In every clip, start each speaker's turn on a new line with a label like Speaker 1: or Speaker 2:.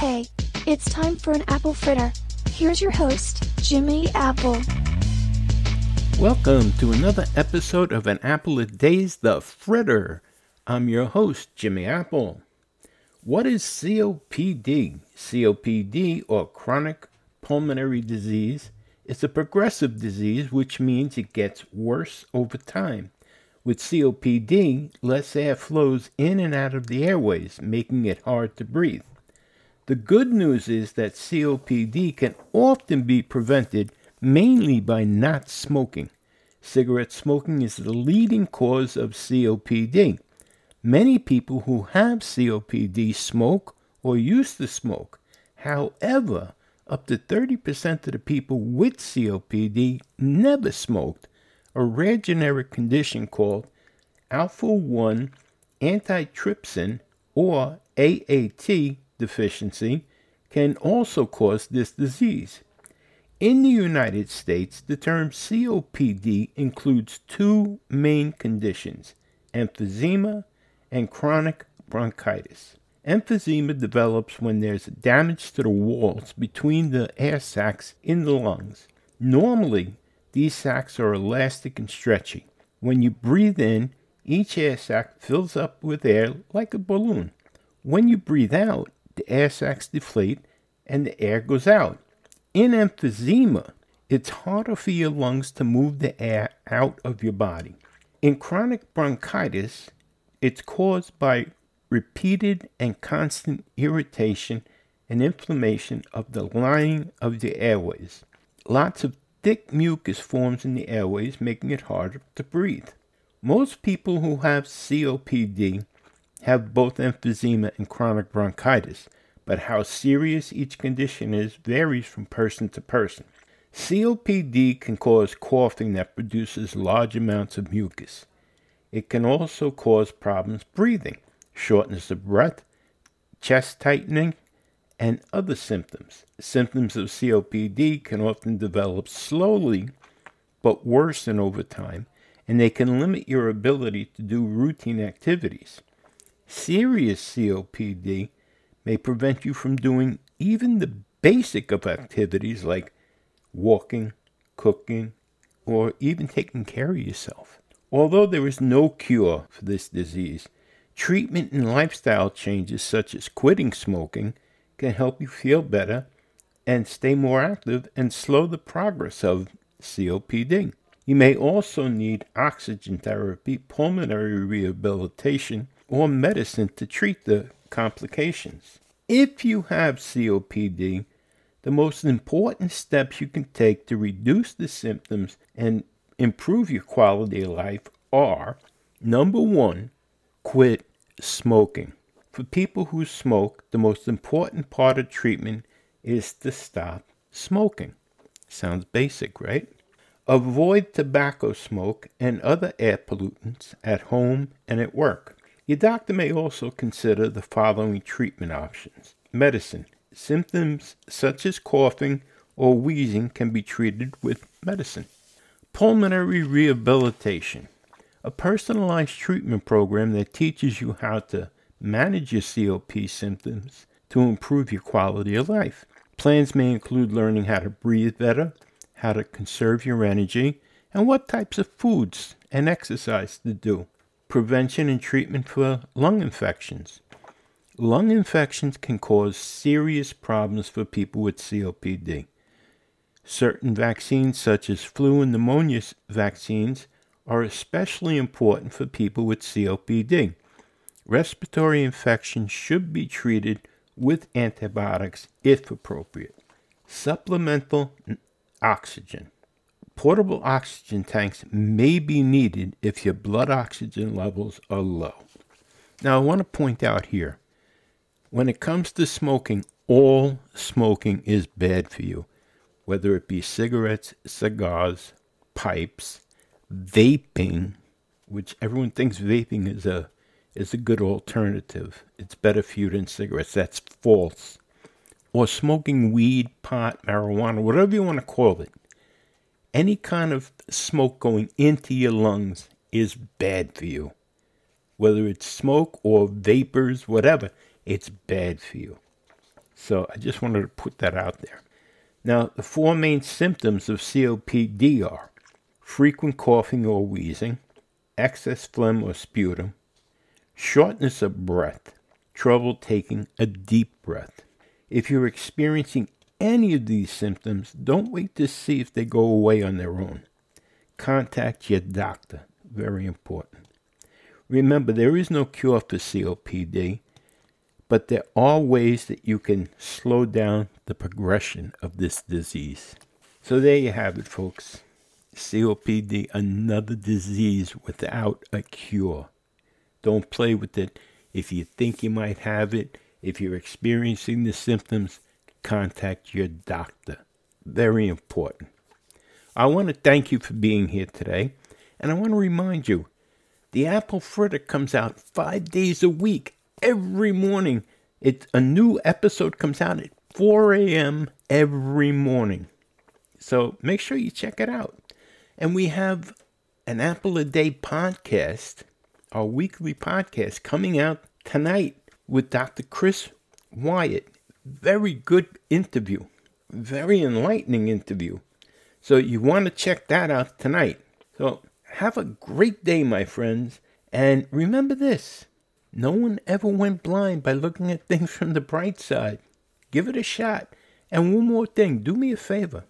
Speaker 1: Hey, it's time for an apple fritter. Here's your host, Jimmy Apple.
Speaker 2: Welcome to another episode of An Apple a Day's The Fritter. I'm your host, Jimmy Apple. What is COPD? COPD, or chronic pulmonary disease, is a progressive disease, which means it gets worse over time. With COPD, less air flows in and out of the airways, making it hard to breathe. The good news is that COPD can often be prevented mainly by not smoking. Cigarette smoking is the leading cause of COPD. Many people who have COPD smoke or used to smoke. However, up to 30% of the people with COPD never smoked a rare genetic condition called alpha 1 antitrypsin or AAT deficiency can also cause this disease. In the United States, the term COPD includes two main conditions emphysema and chronic bronchitis. Emphysema develops when there's damage to the walls between the air sacs in the lungs. Normally, these sacs are elastic and stretchy. When you breathe in, each air sac fills up with air like a balloon. When you breathe out, the air sacs deflate and the air goes out. In emphysema, it's harder for your lungs to move the air out of your body. In chronic bronchitis, it's caused by repeated and constant irritation and inflammation of the lining of the airways. Lots of thick mucus forms in the airways, making it harder to breathe. Most people who have COPD have both emphysema and chronic bronchitis, but how serious each condition is varies from person to person. COPD can cause coughing that produces large amounts of mucus. It can also cause problems breathing, shortness of breath, chest tightening, and other symptoms. Symptoms of COPD can often develop slowly but worsen over time, and they can limit your ability to do routine activities. Serious COPD may prevent you from doing even the basic of activities like walking, cooking, or even taking care of yourself. Although there is no cure for this disease, treatment and lifestyle changes such as quitting smoking can help you feel better and stay more active and slow the progress of COPD. You may also need oxygen therapy, pulmonary rehabilitation, or medicine to treat the complications. If you have COPD, the most important steps you can take to reduce the symptoms and improve your quality of life are number one, quit smoking. For people who smoke, the most important part of treatment is to stop smoking. Sounds basic, right? Avoid tobacco smoke and other air pollutants at home and at work. Your doctor may also consider the following treatment options medicine. Symptoms such as coughing or wheezing can be treated with medicine. Pulmonary rehabilitation. A personalized treatment program that teaches you how to manage your COP symptoms to improve your quality of life. Plans may include learning how to breathe better, how to conserve your energy, and what types of foods and exercise to do. Prevention and treatment for lung infections. Lung infections can cause serious problems for people with COPD. Certain vaccines, such as flu and pneumonia vaccines, are especially important for people with COPD. Respiratory infections should be treated with antibiotics if appropriate. Supplemental oxygen. Portable oxygen tanks may be needed if your blood oxygen levels are low. Now, I want to point out here when it comes to smoking, all smoking is bad for you, whether it be cigarettes, cigars, pipes, vaping, which everyone thinks vaping is a is a good alternative. It's better for you than cigarettes. That's false. Or smoking weed, pot, marijuana, whatever you want to call it. Any kind of smoke going into your lungs is bad for you. Whether it's smoke or vapors, whatever, it's bad for you. So I just wanted to put that out there. Now, the four main symptoms of COPD are frequent coughing or wheezing, excess phlegm or sputum, shortness of breath, trouble taking a deep breath. If you're experiencing any of these symptoms, don't wait to see if they go away on their own. Contact your doctor. Very important. Remember, there is no cure for COPD, but there are ways that you can slow down the progression of this disease. So there you have it, folks. COPD, another disease without a cure. Don't play with it. If you think you might have it, if you're experiencing the symptoms, contact your doctor. Very important. I want to thank you for being here today, and I want to remind you the Apple Fritter comes out five days a week, every morning. It's a new episode comes out at 4 a.m. every morning. So make sure you check it out. And we have an Apple a Day podcast, our weekly podcast, coming out tonight with Dr. Chris Wyatt. Very good interview, very enlightening interview. So you want to check that out tonight. So have a great day, my friends. And remember this no one ever went blind by looking at things from the bright side. Give it a shot. And one more thing do me a favor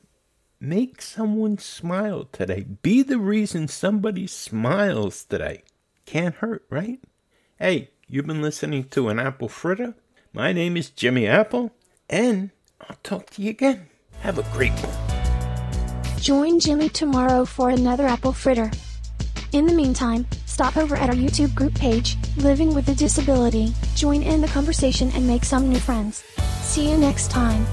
Speaker 2: Make someone smile today. Be the reason somebody smiles today. Can't hurt, right? Hey, you've been listening to an Apple Fritter. My name is Jimmy Apple, and I'll talk to you again. Have a great one.
Speaker 1: Join Jimmy tomorrow for another Apple Fritter. In the meantime, stop over at our YouTube group page, Living with a Disability, join in the conversation and make some new friends. See you next time.